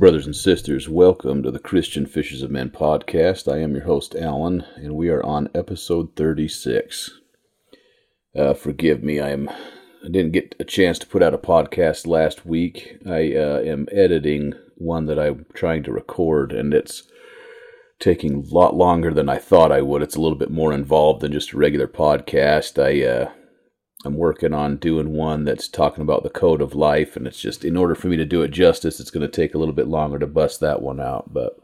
Brothers and sisters, welcome to the Christian Fishers of Men podcast. I am your host, Alan, and we are on episode 36. Uh, forgive me, I am I didn't get a chance to put out a podcast last week. I uh, am editing one that I'm trying to record, and it's taking a lot longer than I thought I would. It's a little bit more involved than just a regular podcast. I uh, I'm working on doing one that's talking about the code of life, and it's just in order for me to do it justice, it's going to take a little bit longer to bust that one out. But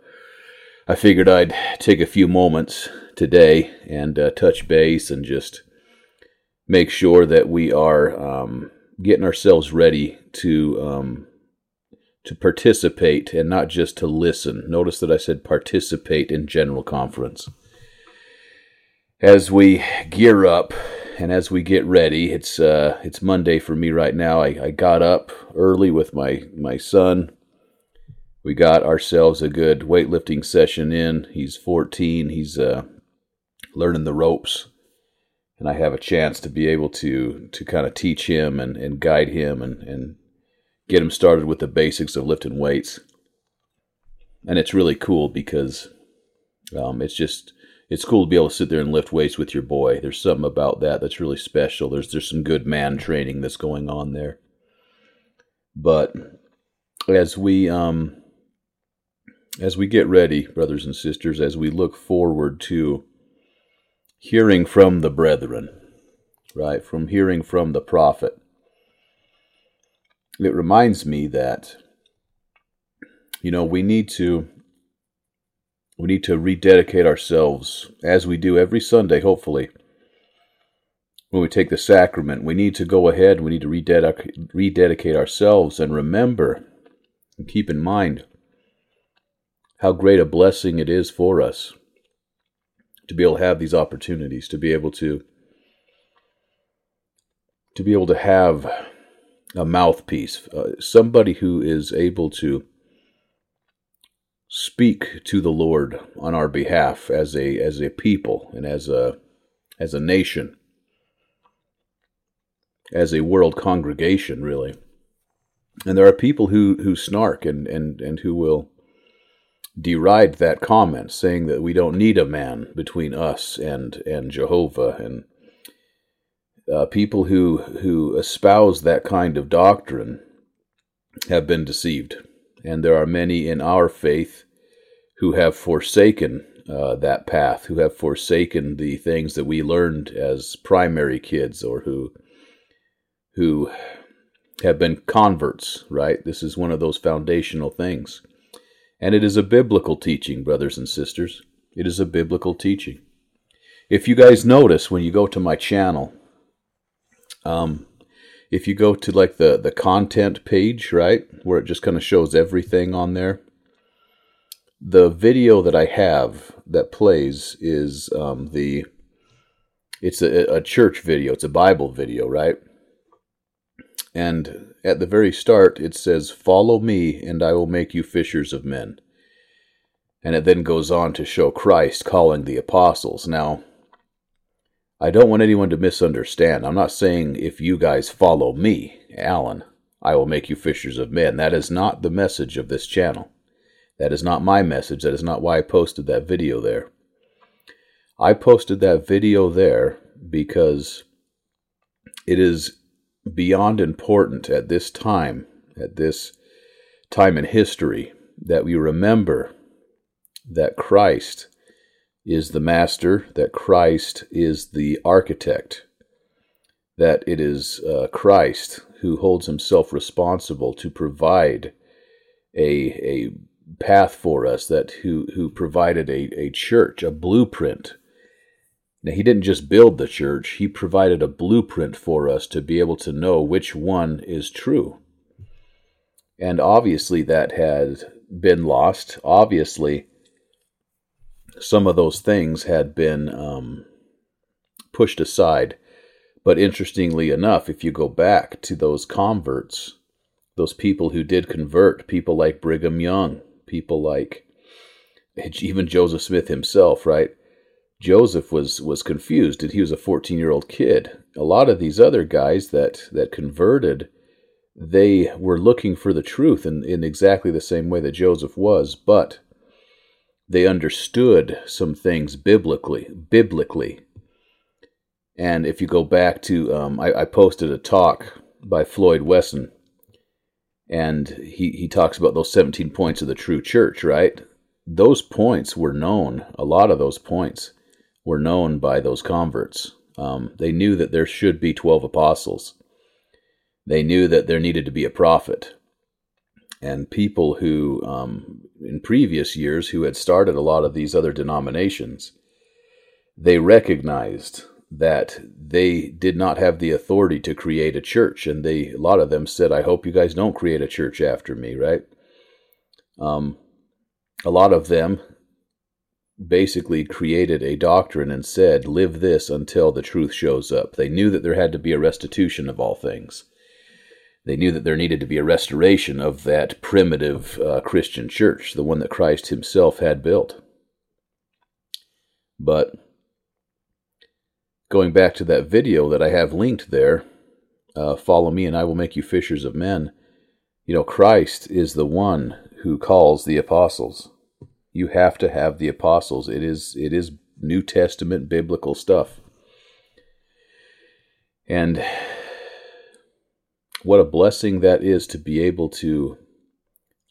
I figured I'd take a few moments today and uh, touch base and just make sure that we are um, getting ourselves ready to um, to participate and not just to listen. Notice that I said participate in general conference. As we gear up and as we get ready, it's uh, it's Monday for me right now. I, I got up early with my my son. We got ourselves a good weightlifting session in. He's 14. He's uh, learning the ropes, and I have a chance to be able to to kind of teach him and, and guide him and, and get him started with the basics of lifting weights. And it's really cool because um, it's just it's cool to be able to sit there and lift weights with your boy. There's something about that that's really special. There's there's some good man training that's going on there. But as we um as we get ready, brothers and sisters, as we look forward to hearing from the brethren, right? From hearing from the prophet. It reminds me that you know, we need to we need to rededicate ourselves, as we do every Sunday, hopefully. When we take the sacrament, we need to go ahead, we need to rededicate, rededicate ourselves and remember and keep in mind how great a blessing it is for us to be able to have these opportunities, to be able to to be able to have a mouthpiece, uh, somebody who is able to speak to the Lord on our behalf as a as a people and as a as a nation, as a world congregation, really. And there are people who who snark and and and who will deride that comment, saying that we don't need a man between us and and Jehovah, and uh, people who who espouse that kind of doctrine have been deceived and there are many in our faith who have forsaken uh, that path, who have forsaken the things that we learned as primary kids, or who who have been converts. Right? This is one of those foundational things, and it is a biblical teaching, brothers and sisters. It is a biblical teaching. If you guys notice when you go to my channel, um, if you go to like the the content page, right, where it just kind of shows everything on there, the video that I have that plays is um, the it's a, a church video. It's a Bible video, right? And at the very start, it says, "Follow me, and I will make you fishers of men." And it then goes on to show Christ calling the apostles. Now, I don't want anyone to misunderstand. I'm not saying if you guys follow me, Alan, I will make you fishers of men. That is not the message of this channel. That is not my message. That is not why I posted that video there. I posted that video there because it is beyond important at this time, at this time in history, that we remember that Christ is the master, that Christ is the architect, that it is uh, Christ who holds himself responsible to provide a, a path for us, that who, who provided a, a church, a blueprint. Now, he didn't just build the church, he provided a blueprint for us to be able to know which one is true. And obviously, that had been lost. Obviously, some of those things had been um, pushed aside. But interestingly enough, if you go back to those converts, those people who did convert, people like Brigham Young, people like even Joseph Smith himself, right? Joseph was was confused, and he was a 14 year old kid. A lot of these other guys that that converted, they were looking for the truth in, in exactly the same way that Joseph was, but they understood some things biblically. Biblically, and if you go back to, um, I, I, posted a talk by Floyd Weston, and he he talks about those seventeen points of the true church. Right, those points were known. A lot of those points were known by those converts. Um, they knew that there should be twelve apostles they knew that there needed to be a prophet. And people who, um, in previous years, who had started a lot of these other denominations, they recognized that they did not have the authority to create a church. And they, a lot of them said, I hope you guys don't create a church after me, right? Um, a lot of them basically created a doctrine and said, live this until the truth shows up. They knew that there had to be a restitution of all things. They knew that there needed to be a restoration of that primitive uh, Christian church, the one that Christ himself had built. But going back to that video that I have linked there, uh, follow me and I will make you fishers of men. You know, Christ is the one who calls the apostles. You have to have the apostles. It is it is New Testament biblical stuff. And what a blessing that is to be able to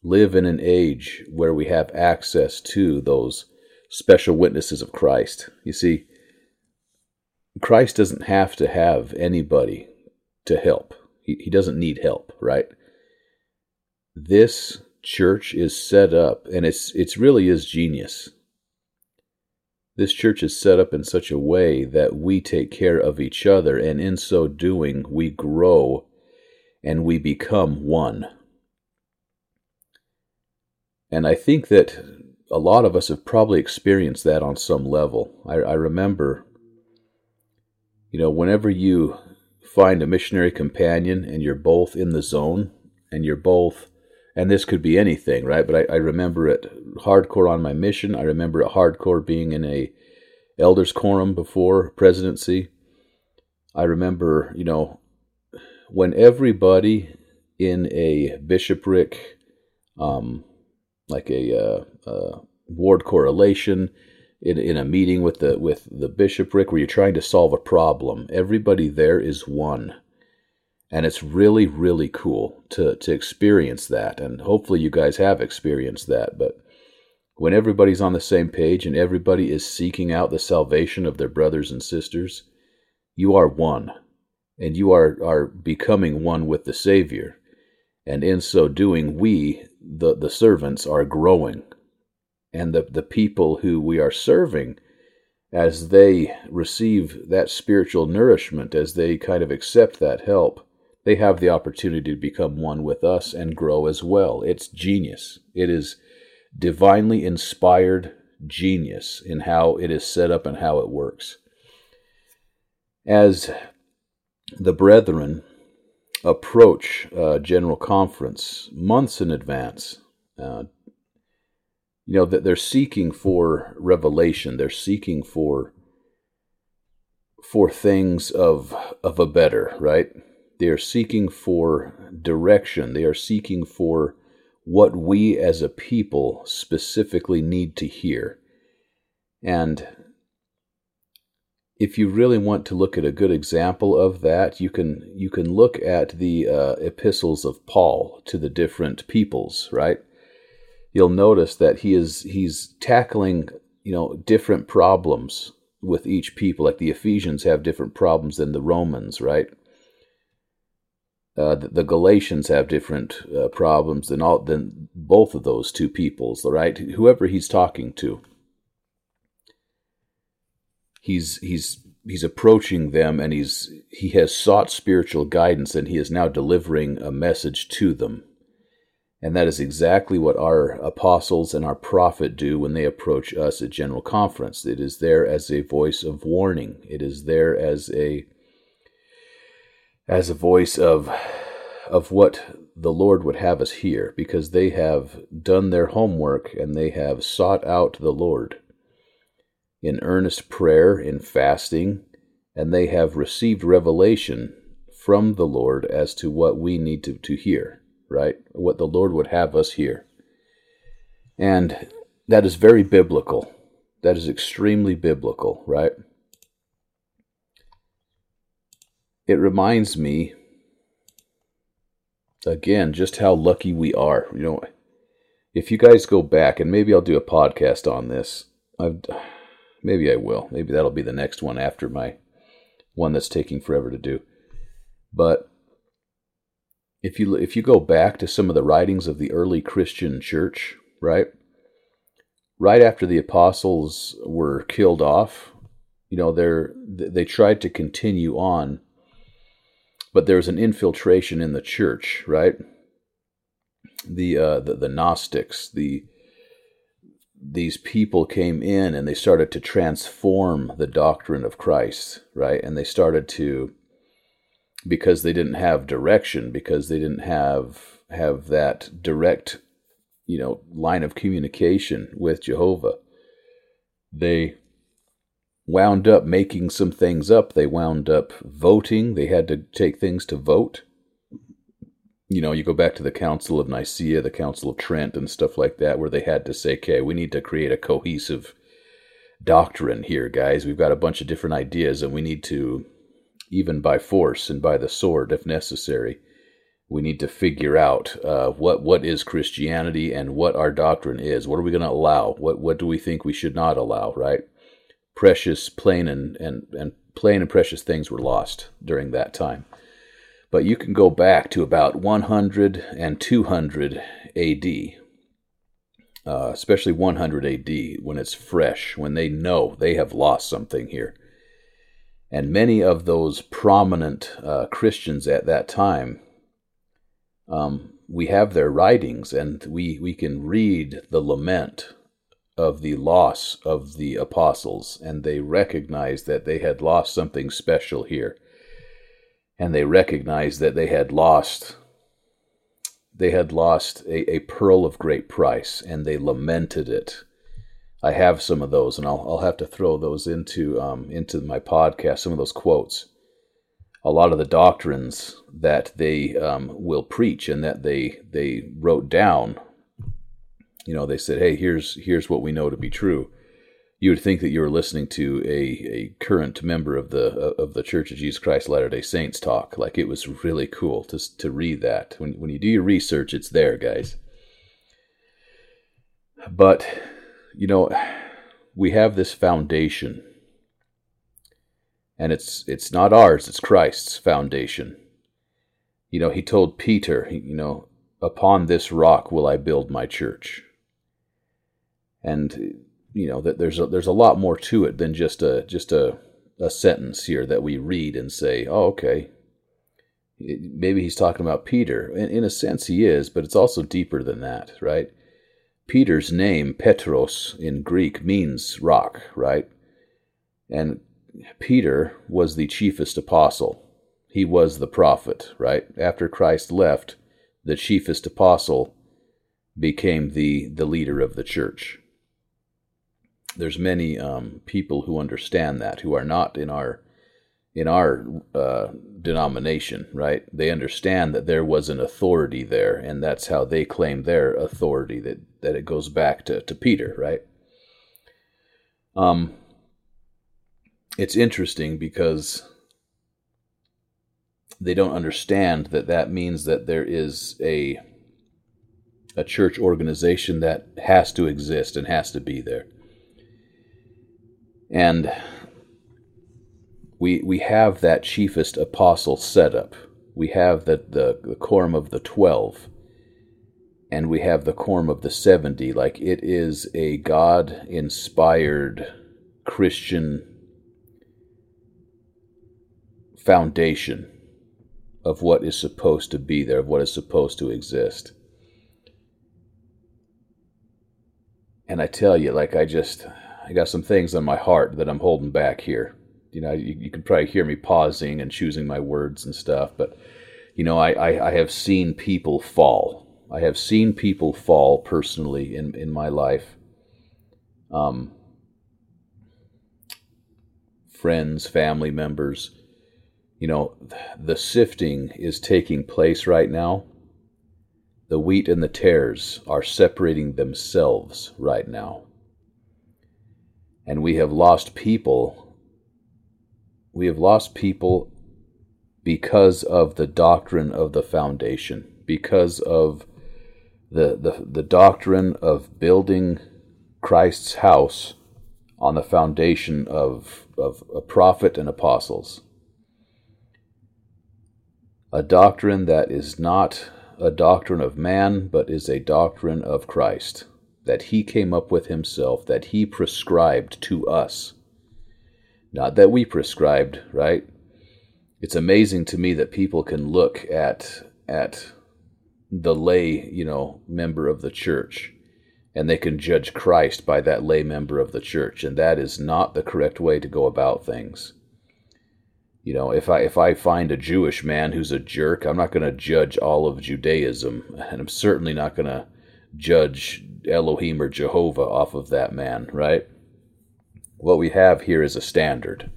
live in an age where we have access to those special witnesses of Christ. You see, Christ doesn't have to have anybody to help. He, he doesn't need help, right? This church is set up and it's it's really is genius. This church is set up in such a way that we take care of each other and in so doing we grow and we become one. And I think that a lot of us have probably experienced that on some level. I, I remember, you know, whenever you find a missionary companion and you're both in the zone and you're both and this could be anything, right? But I, I, remember it hardcore on my mission. I remember it hardcore being in a elders quorum before presidency. I remember, you know, when everybody in a bishopric, um, like a, uh, uh, ward correlation, in, in a meeting with the with the bishopric where you're trying to solve a problem, everybody there is one, and it's really really cool to to experience that. And hopefully you guys have experienced that. But when everybody's on the same page and everybody is seeking out the salvation of their brothers and sisters, you are one and you are, are becoming one with the Savior. And in so doing, we, the, the servants, are growing. And the, the people who we are serving, as they receive that spiritual nourishment, as they kind of accept that help, they have the opportunity to become one with us and grow as well. It's genius. It is divinely inspired genius in how it is set up and how it works. As the brethren approach uh, General Conference months in advance. Uh, you know that they're seeking for revelation. They're seeking for for things of of a better, right? They are seeking for direction. They are seeking for what we as a people specifically need to hear. And if you really want to look at a good example of that, you can you can look at the uh, epistles of Paul to the different peoples, right? You'll notice that he is he's tackling you know different problems with each people. Like the Ephesians have different problems than the Romans, right? Uh, the, the, Galatians have different uh, problems than all than both of those two peoples, right? Whoever he's talking to he's he's he's approaching them and he's he has sought spiritual guidance and he is now delivering a message to them. And that is exactly what our apostles and our prophet do when they approach us at general conference. It is there as a voice of warning. It is there as a as a voice of of what the lord would have us hear because they have done their homework and they have sought out the lord in earnest prayer, in fasting, and they have received revelation from the Lord as to what we need to, to hear, right? What the Lord would have us hear. And that is very biblical. That is extremely biblical, right? It reminds me, again, just how lucky we are. You know, if you guys go back, and maybe I'll do a podcast on this. I've, maybe I will. Maybe that'll be the next one after my one that's taking forever to do. But if you if you go back to some of the writings of the early Christian church, right? Right after the apostles were killed off, you know, they they tried to continue on, but there was an infiltration in the church, right? The uh, the, the Gnostics, the these people came in and they started to transform the doctrine of Christ, right? And they started to because they didn't have direction, because they didn't have have that direct, you know, line of communication with Jehovah. They wound up making some things up. They wound up voting. They had to take things to vote you know, you go back to the Council of Nicaea, the Council of Trent, and stuff like that, where they had to say, okay, we need to create a cohesive doctrine here, guys. We've got a bunch of different ideas, and we need to, even by force and by the sword, if necessary, we need to figure out uh, what what is Christianity and what our doctrine is. What are we going to allow? What what do we think we should not allow? Right? Precious, plain, and and and plain and precious things were lost during that time. But you can go back to about 100 and 200 AD, uh, especially 100 AD, when it's fresh, when they know they have lost something here. And many of those prominent uh, Christians at that time, um, we have their writings, and we, we can read the lament of the loss of the apostles, and they recognize that they had lost something special here and they recognized that they had lost they had lost a, a pearl of great price and they lamented it. I have some of those and i'll, I'll have to throw those into um, into my podcast some of those quotes. A lot of the doctrines that they um, will preach and that they they wrote down you know they said hey here's here's what we know to be true you would think that you were listening to a, a current member of the of the Church of Jesus Christ Latter Day Saints talk. Like it was really cool to to read that. When when you do your research, it's there, guys. But you know, we have this foundation, and it's it's not ours; it's Christ's foundation. You know, he told Peter, you know, upon this rock will I build my church. And you know that there's a, there's a lot more to it than just a just a a sentence here that we read and say, oh, okay. Maybe he's talking about Peter. In, in a sense, he is, but it's also deeper than that, right? Peter's name, Petros, in Greek means rock, right? And Peter was the chiefest apostle. He was the prophet, right? After Christ left, the chiefest apostle became the, the leader of the church there's many um, people who understand that who are not in our in our uh, denomination, right? They understand that there was an authority there, and that's how they claim their authority. That that it goes back to to Peter, right? Um, it's interesting because they don't understand that that means that there is a a church organization that has to exist and has to be there. And we we have that chiefest apostle set up. We have the, the, the quorum of the twelve, and we have the quorum of the seventy. Like it is a God inspired Christian foundation of what is supposed to be there, of what is supposed to exist. And I tell you, like I just I got some things on my heart that I'm holding back here. You know, you, you can probably hear me pausing and choosing my words and stuff, but you know, I, I, I have seen people fall. I have seen people fall personally in, in my life. Um, friends, family members You know, the sifting is taking place right now. The wheat and the tares are separating themselves right now. And we have lost people. We have lost people because of the doctrine of the foundation, because of the, the, the doctrine of building Christ's house on the foundation of, of a prophet and apostles a doctrine that is not a doctrine of man, but is a doctrine of Christ, that he came up with himself, that he prescribed to us. Not that we prescribed, right? It's amazing to me that people can look at at the lay, you know, member of the church and they can judge Christ by that lay member of the church, and that is not the correct way to go about things. You know, if I if I find a Jewish man who's a jerk, I'm not going to judge all of Judaism, and I'm certainly not going to judge Elohim or Jehovah off of that man, right? What we have here is a standard.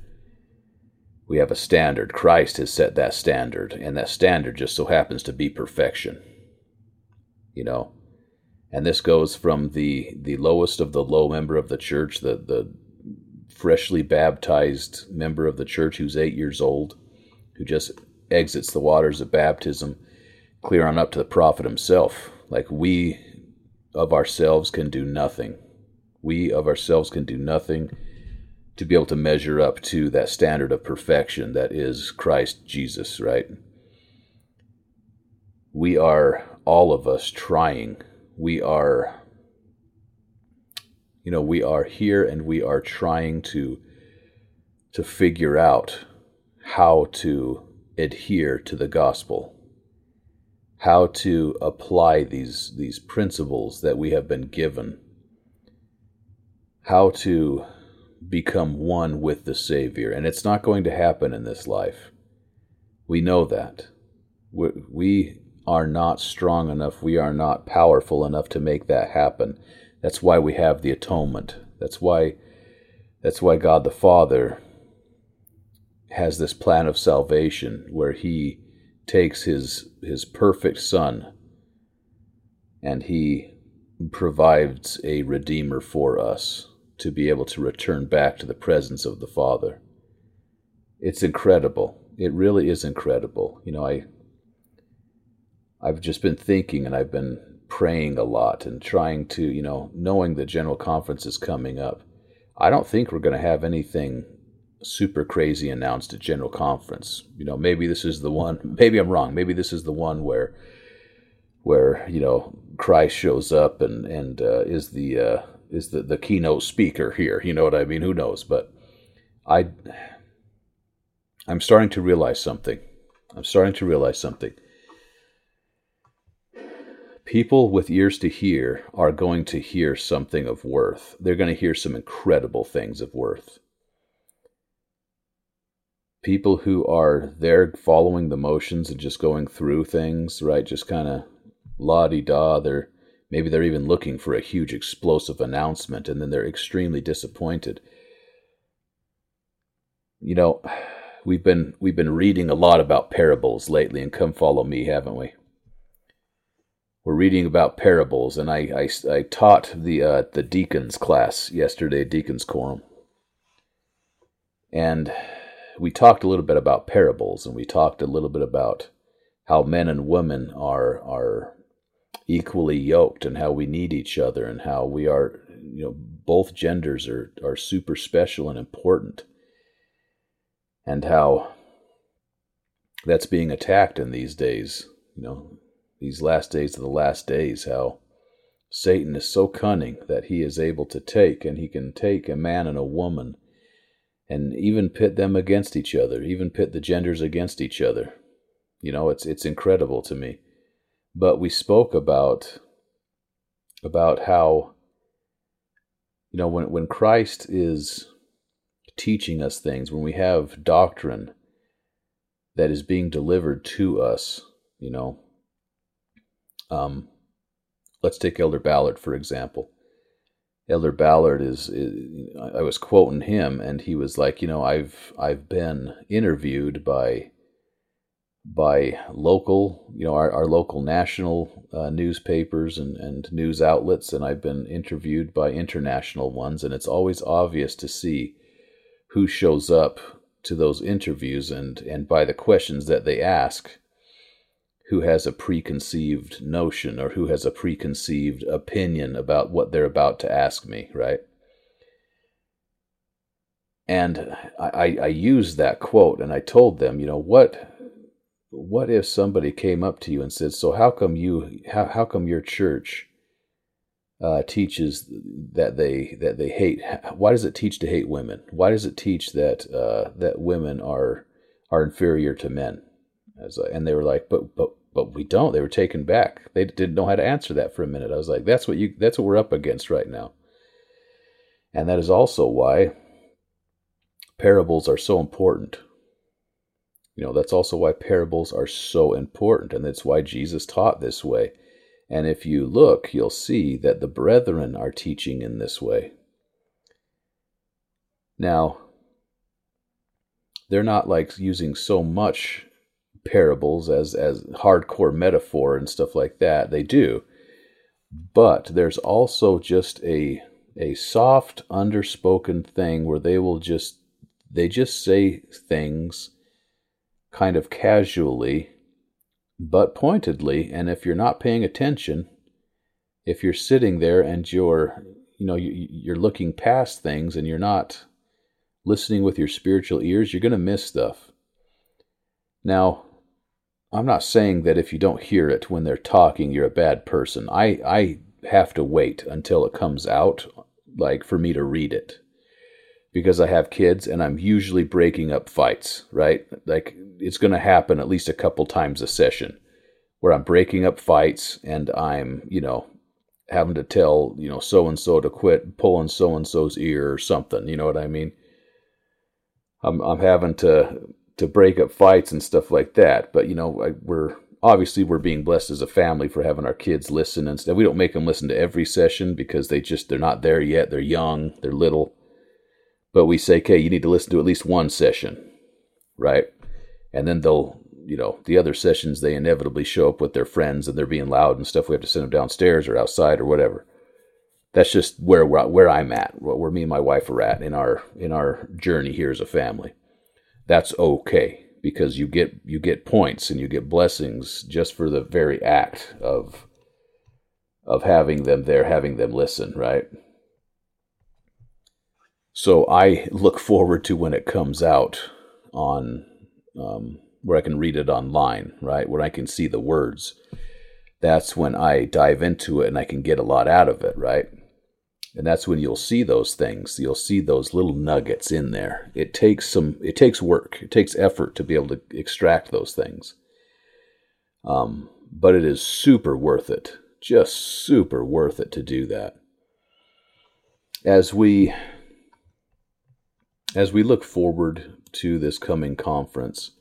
We have a standard. Christ has set that standard, and that standard just so happens to be perfection. You know, and this goes from the the lowest of the low member of the church, the the freshly baptized member of the church who's eight years old, who just exits the waters of baptism, clear on up to the prophet himself. Like we of ourselves can do nothing. We of ourselves can do nothing to be able to measure up to that standard of perfection that is Christ Jesus, right? We are, all of us, trying. We are you know we are here and we are trying to to figure out how to adhere to the gospel how to apply these these principles that we have been given. How to become one with the savior. And it's not going to happen in this life. We know that. We, we are not strong enough. We are not powerful enough to make that happen. That's why we have the atonement. That's why that's why God the Father has this plan of salvation where he takes his his perfect son and he provides a redeemer for us to be able to return back to the presence of the Father. It's incredible. It really is incredible. You know, I I've just been thinking and I've been praying a lot and trying to, you know, knowing the general conference is coming up. I don't think we're going to have anything super crazy announced at general conference. You know, maybe this is the one. Maybe I'm wrong. Maybe this is the one where, where you know, Christ shows up and and uh, is the uh, is the the keynote speaker here. You know what I mean? Who knows? But I, I'm starting to realize something. I'm starting to realize something people with ears to hear are going to hear something of worth. They're going to hear some incredible things of worth. People who are there following the motions and just going through things, right? Just kind of la di da. They're maybe they're even looking for a huge explosive announcement, and then they're extremely disappointed. You know, we've been we've been reading a lot about parables lately, and come follow me, haven't we? we're reading about parables, and I, I, I taught the uh, the deacons class yesterday, deacons quorum, and we talked a little bit about parables, and we talked a little bit about how men and women are are equally yoked, and how we need each other, and how we are, you know, both genders are are super special and important, and how that's being attacked in these days. You know, these last days of the last days, how Satan is so cunning that he is able to take, and he can take a man and a woman and even pit them against each other, even pit the genders against each other. You know, it's it's incredible to me. But we spoke about about how you know when when Christ is teaching us things, when we have doctrine that is being delivered to us, you know, um, let's take Elder Ballard, for example. Elder Ballard is, is, I was quoting him, and he was like, you know, I've I've been interviewed by by local, you know, our, our local national uh, newspapers and, and news outlets, and I've been interviewed by international ones, and it's always obvious to see who shows up to those interviews and, and by the questions that they ask, who has a preconceived notion or who has a preconceived opinion about what they're about to ask me, right? And I, I used that quote and I told them, you know, what what if somebody came up to you and said, "So how come you how how come your church uh, teaches that they that they hate? Why does it teach to hate women? Why does it teach that uh, that women are are inferior to men?" As, and they were like, "But but but we don't." They were taken back. They didn't know how to answer that for a minute. I was like, "That's what you that's what we're up against right now." And that is also why parables are so important you know, that's also why parables are so important, and that's why Jesus taught this way. And if you look, you'll see that the brethren are teaching in this way. Now, they're not like using so much parables as as hardcore metaphor and stuff like that. They do. But there's also just a a soft underspoken thing where they will just they just say things kind of casually, but pointedly. And if you're not paying attention, if you're sitting there and you're, you know, you're looking past things and you're not listening with your spiritual ears, you're going to miss stuff. Now, I'm not saying that if you don't hear it when they're talking, you're a bad person. I, I have to wait until it comes out, like for me to read it because I have kids and I'm usually breaking up fights, right? Like it's going to happen at least a couple times a session where I'm breaking up fights and I'm, you know, having to tell, you know, so and so to quit pulling so and so's ear or something, you know what I mean? I'm I'm having to to break up fights and stuff like that, but you know, I, we're obviously we're being blessed as a family for having our kids listen and stuff. We don't make them listen to every session because they just they're not there yet. They're young, they're little but we say, okay, you need to listen to at least one session, right? And then they'll, you know, the other sessions, they inevitably show up with their friends and they're being loud and stuff. We have to send them downstairs or outside or whatever. That's just where where I'm at, where me and my wife are at in our in our journey here as a family. That's okay because you get you get points and you get blessings just for the very act of of having them there, having them listen, right? So I look forward to when it comes out on um, where I can read it online, right? Where I can see the words. That's when I dive into it and I can get a lot out of it, right? And that's when you'll see those things. You'll see those little nuggets in there. It takes some it takes work. It takes effort to be able to extract those things. Um, but it is super worth it. Just super worth it to do that. As we as we look forward to this coming conference,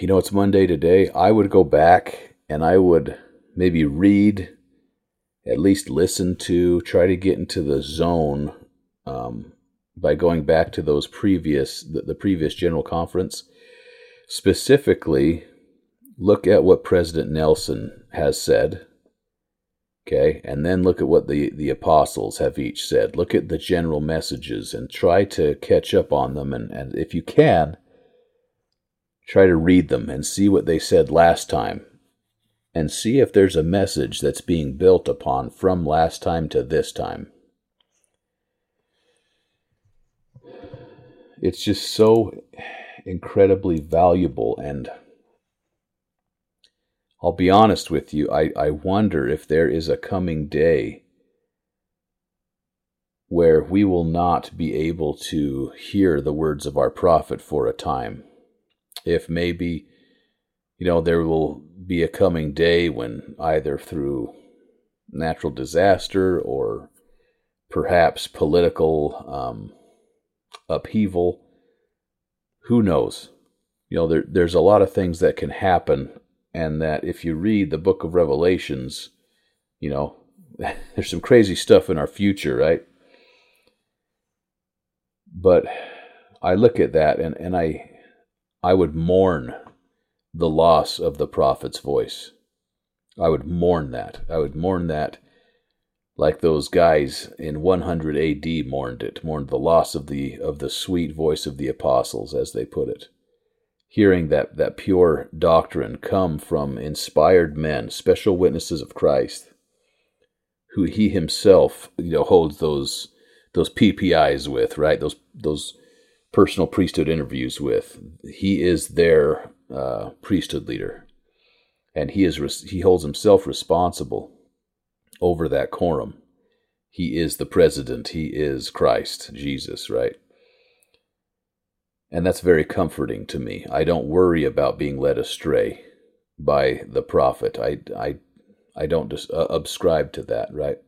you know, it's Monday today. I would go back and I would maybe read, at least listen to, try to get into the zone um, by going back to those previous, the, the previous general conference. Specifically, look at what President Nelson has said Okay, and then look at what the, the apostles have each said. Look at the general messages and try to catch up on them. And, and if you can, try to read them and see what they said last time. And see if there's a message that's being built upon from last time to this time. It's just so incredibly valuable and I'll be honest with you, I, I wonder if there is a coming day where we will not be able to hear the words of our prophet for a time. If maybe, you know, there will be a coming day when either through natural disaster or perhaps political um, upheaval, who knows? You know, there, there's a lot of things that can happen and that if you read the book of Revelations, you know, there's some crazy stuff in our future, right? But I look at that and, and I I would mourn the loss of the prophet's voice. I would mourn that. I would mourn that like those guys in 100 AD mourned it, mourned the loss of the of the sweet voice of the apostles, as they put it. Hearing that, that pure doctrine come from inspired men, special witnesses of Christ, who he himself, you know, holds those those PPIs with, right? Those those personal priesthood interviews with. He is their uh, priesthood leader, and he is he holds himself responsible over that quorum. He is the president. He is Christ, Jesus, right? And that's very comforting to me. I don't worry about being led astray by the prophet. I, I, I don't just uh, subscribe to that, right?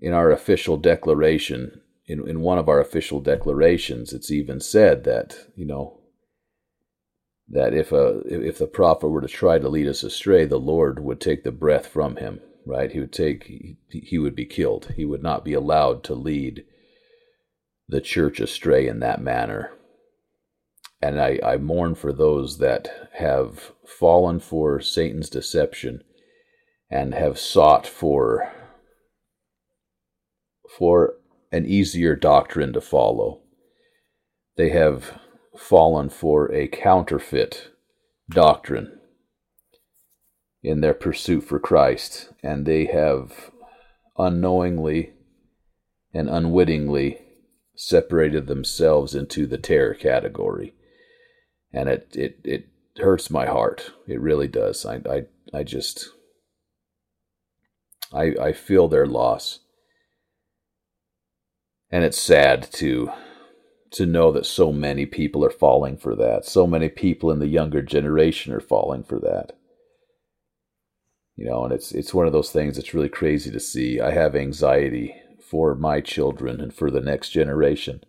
In our official declaration, in, in one of our official declarations, it's even said that, you know, that if a if the prophet were to try to lead us astray, the Lord would take the breath from him. Right? He would take he, would be killed. He would not be allowed to lead the church astray in that manner. And I, I mourn for those that have fallen for Satan's deception and have sought for for an easier doctrine to follow. They have fallen for a counterfeit doctrine in their pursuit for Christ, and they have unknowingly and unwittingly separated themselves into the terror category. And it, it, it hurts my heart. It really does. I, I, I just, I, I feel their loss. And it's sad to to know that so many people are falling for that. So many people in the younger generation are falling for that. You know, and it's it's one of those things that's really crazy to see. I have anxiety for my children and for the next generation.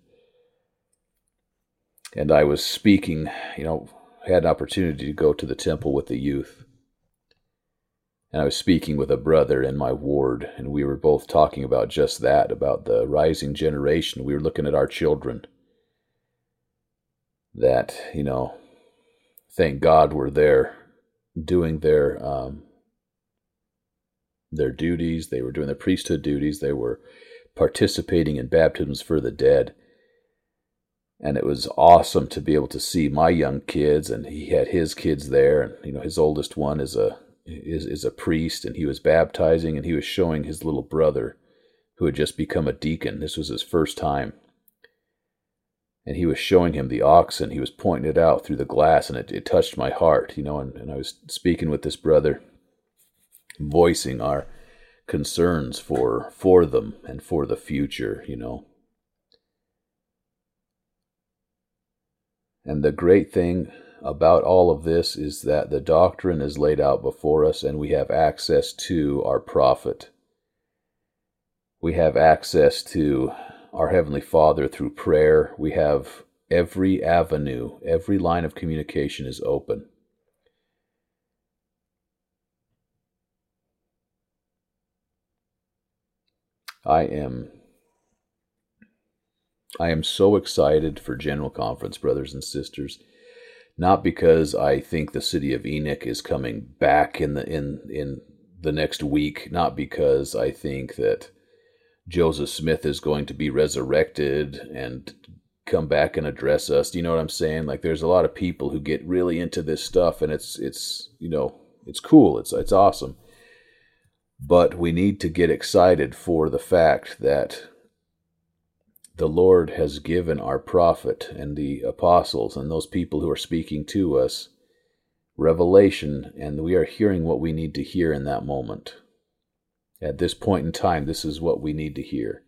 And I was speaking, you know, had an opportunity to go to the temple with the youth. And I was speaking with a brother in my ward, and we were both talking about just that about the rising generation. We were looking at our children that, you know, thank God were there doing their um, their duties. They were doing their priesthood duties. They were participating in baptisms for the dead. And it was awesome to be able to see my young kids, and he had his kids there, and you know his oldest one is a is is a priest, and he was baptizing, and he was showing his little brother, who had just become a deacon. This was his first time and he was showing him the oxen. He was pointing it out through the glass, and it, it touched my heart, you know. And, and I was speaking with this brother, voicing our concerns for for them and for the future, you know. And the great thing about all of this is that the doctrine is laid out before us, and we have access to our prophet. We have access to our Heavenly Father through prayer. We have every avenue, every line of communication is open. I am I am so excited for General Conference, brothers and sisters. Not because I think the city of Enoch is coming back in the in in the next week, not because I think that Joseph Smith is going to be resurrected and come back and address us. Do you know what I'm saying? Like there's a lot of people who get really into this stuff and it's it's you know, it's cool. It's it's awesome. But we need to get excited for the fact that the Lord has given our prophet and the apostles and those people who are speaking to us revelation and we are hearing what we need to hear in that moment. At this point in time, this is what we need to hear.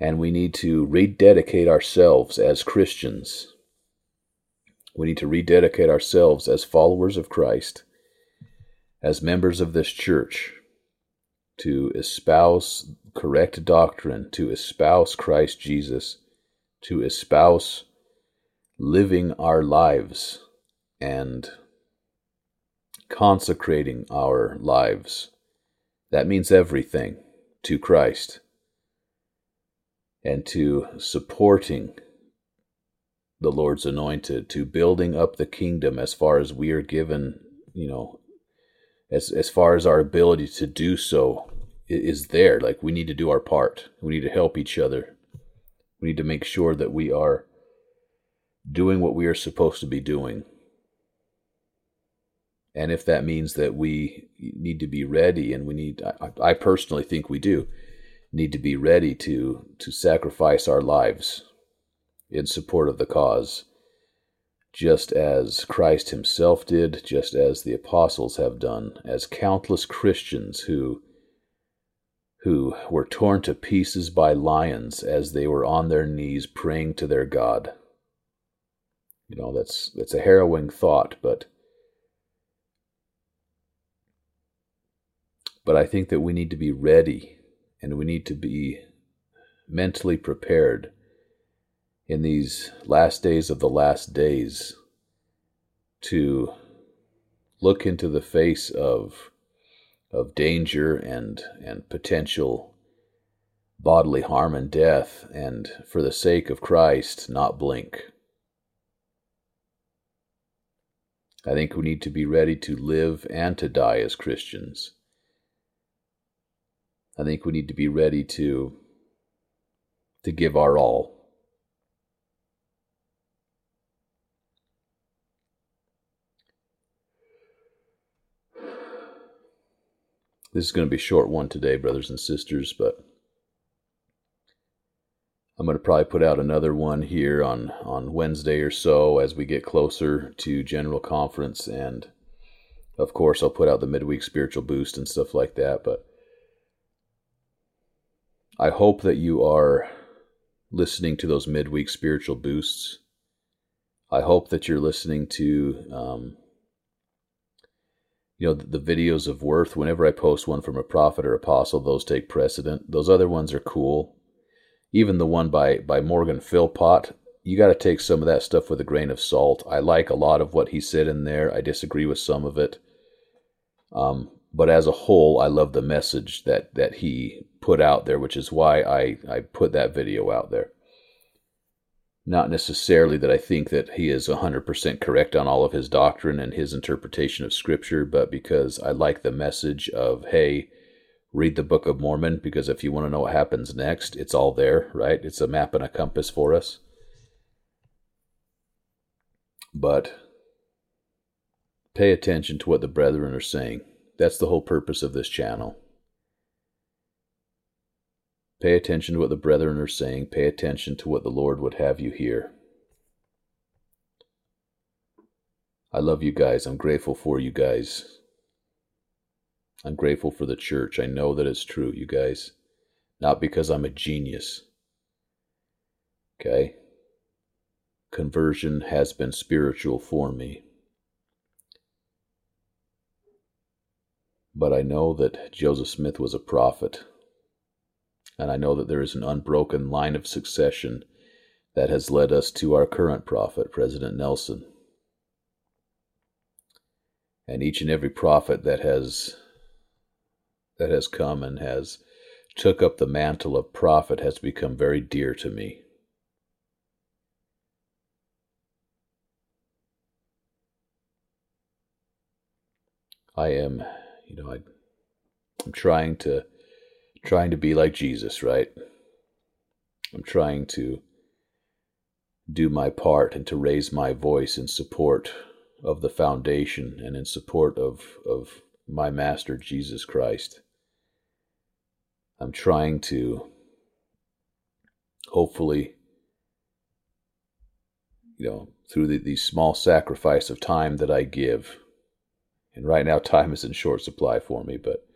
And we need to rededicate ourselves as Christians. We need to rededicate ourselves as followers of Christ, as members of this church, to espouse correct doctrine, to espouse Christ Jesus, to espouse living our lives and consecrating our lives. That means everything to Christ and to supporting the Lord's anointed, to building up the kingdom as far as we are given, you know, as as far as our ability to do so is there. Like we need to do our part. We need to help each other. We need to make sure that we are doing what we are supposed to be doing. And if that means that we need to be ready, and we need, I, I personally think we do, need to be ready to to sacrifice our lives in support of the cause, just as Christ Himself did, just as the apostles have done, as countless Christians who who were torn to pieces by lions as they were on their knees praying to their God. You know, that's that's a harrowing thought, but but I think that we need to be ready and we need to be mentally prepared in these last days of the last days to look into the face of of danger and and potential bodily harm and death and for the sake of Christ not blink. I think we need to be ready to live and to die as Christians. I think we need to be ready to to give our all This is going to be a short one today, brothers and sisters, but I'm going to probably put out another one here on, on Wednesday or so as we get closer to General Conference. And of course, I'll put out the midweek spiritual boost and stuff like that. But I hope that you are listening to those midweek spiritual boosts. I hope that you're listening to um, you know the, the videos of worth. Whenever i post one from a prophet or apostle those take precedent. Those other ones are cool. Even the one by by morgan philpot you got to take some of that stuff with a grain of salt. I like a lot of what he said in there. I disagree with some of it. Um, but as a whole i love the message that that he put out there which is why i i put that video out there not necessarily that I think that he is 100% correct on all of his doctrine and his interpretation of Scripture, but because I like the message of, hey, read the Book of Mormon, because if you want to know what happens next, it's all there, right? It's a map and a compass for us. But pay attention to what the brethren are saying. That's the whole purpose of this channel. Pay attention to what the brethren are saying. Pay attention to what the Lord would have you hear. I love you guys. I'm grateful for you guys. I'm grateful for the church. I know that it's true, you guys. Not because I'm a genius. Okay? Conversion has been spiritual for me. But I know that Joseph Smith was a prophet and I know that there is an unbroken line of succession that has led us to our current prophet, President Nelson. And each and every prophet that has that has come and has took up the mantle of prophet has become very dear to me. I am, you know, I, I'm trying to trying to be like Jesus, right? I'm trying to do my part and to raise my voice in support of the foundation and in support of, of my Master Jesus Christ. I'm trying to hopefully, you know, through the, the small sacrifice of time that I give, and right now time is in short supply for me, but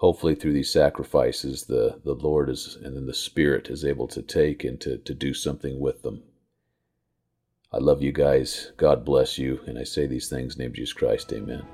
hopefully through these sacrifices the, the Lord is and then the Spirit is able to take and to, to do something with them. I love you guys. God bless you. And I say these things in the name of Jesus Christ. Amen.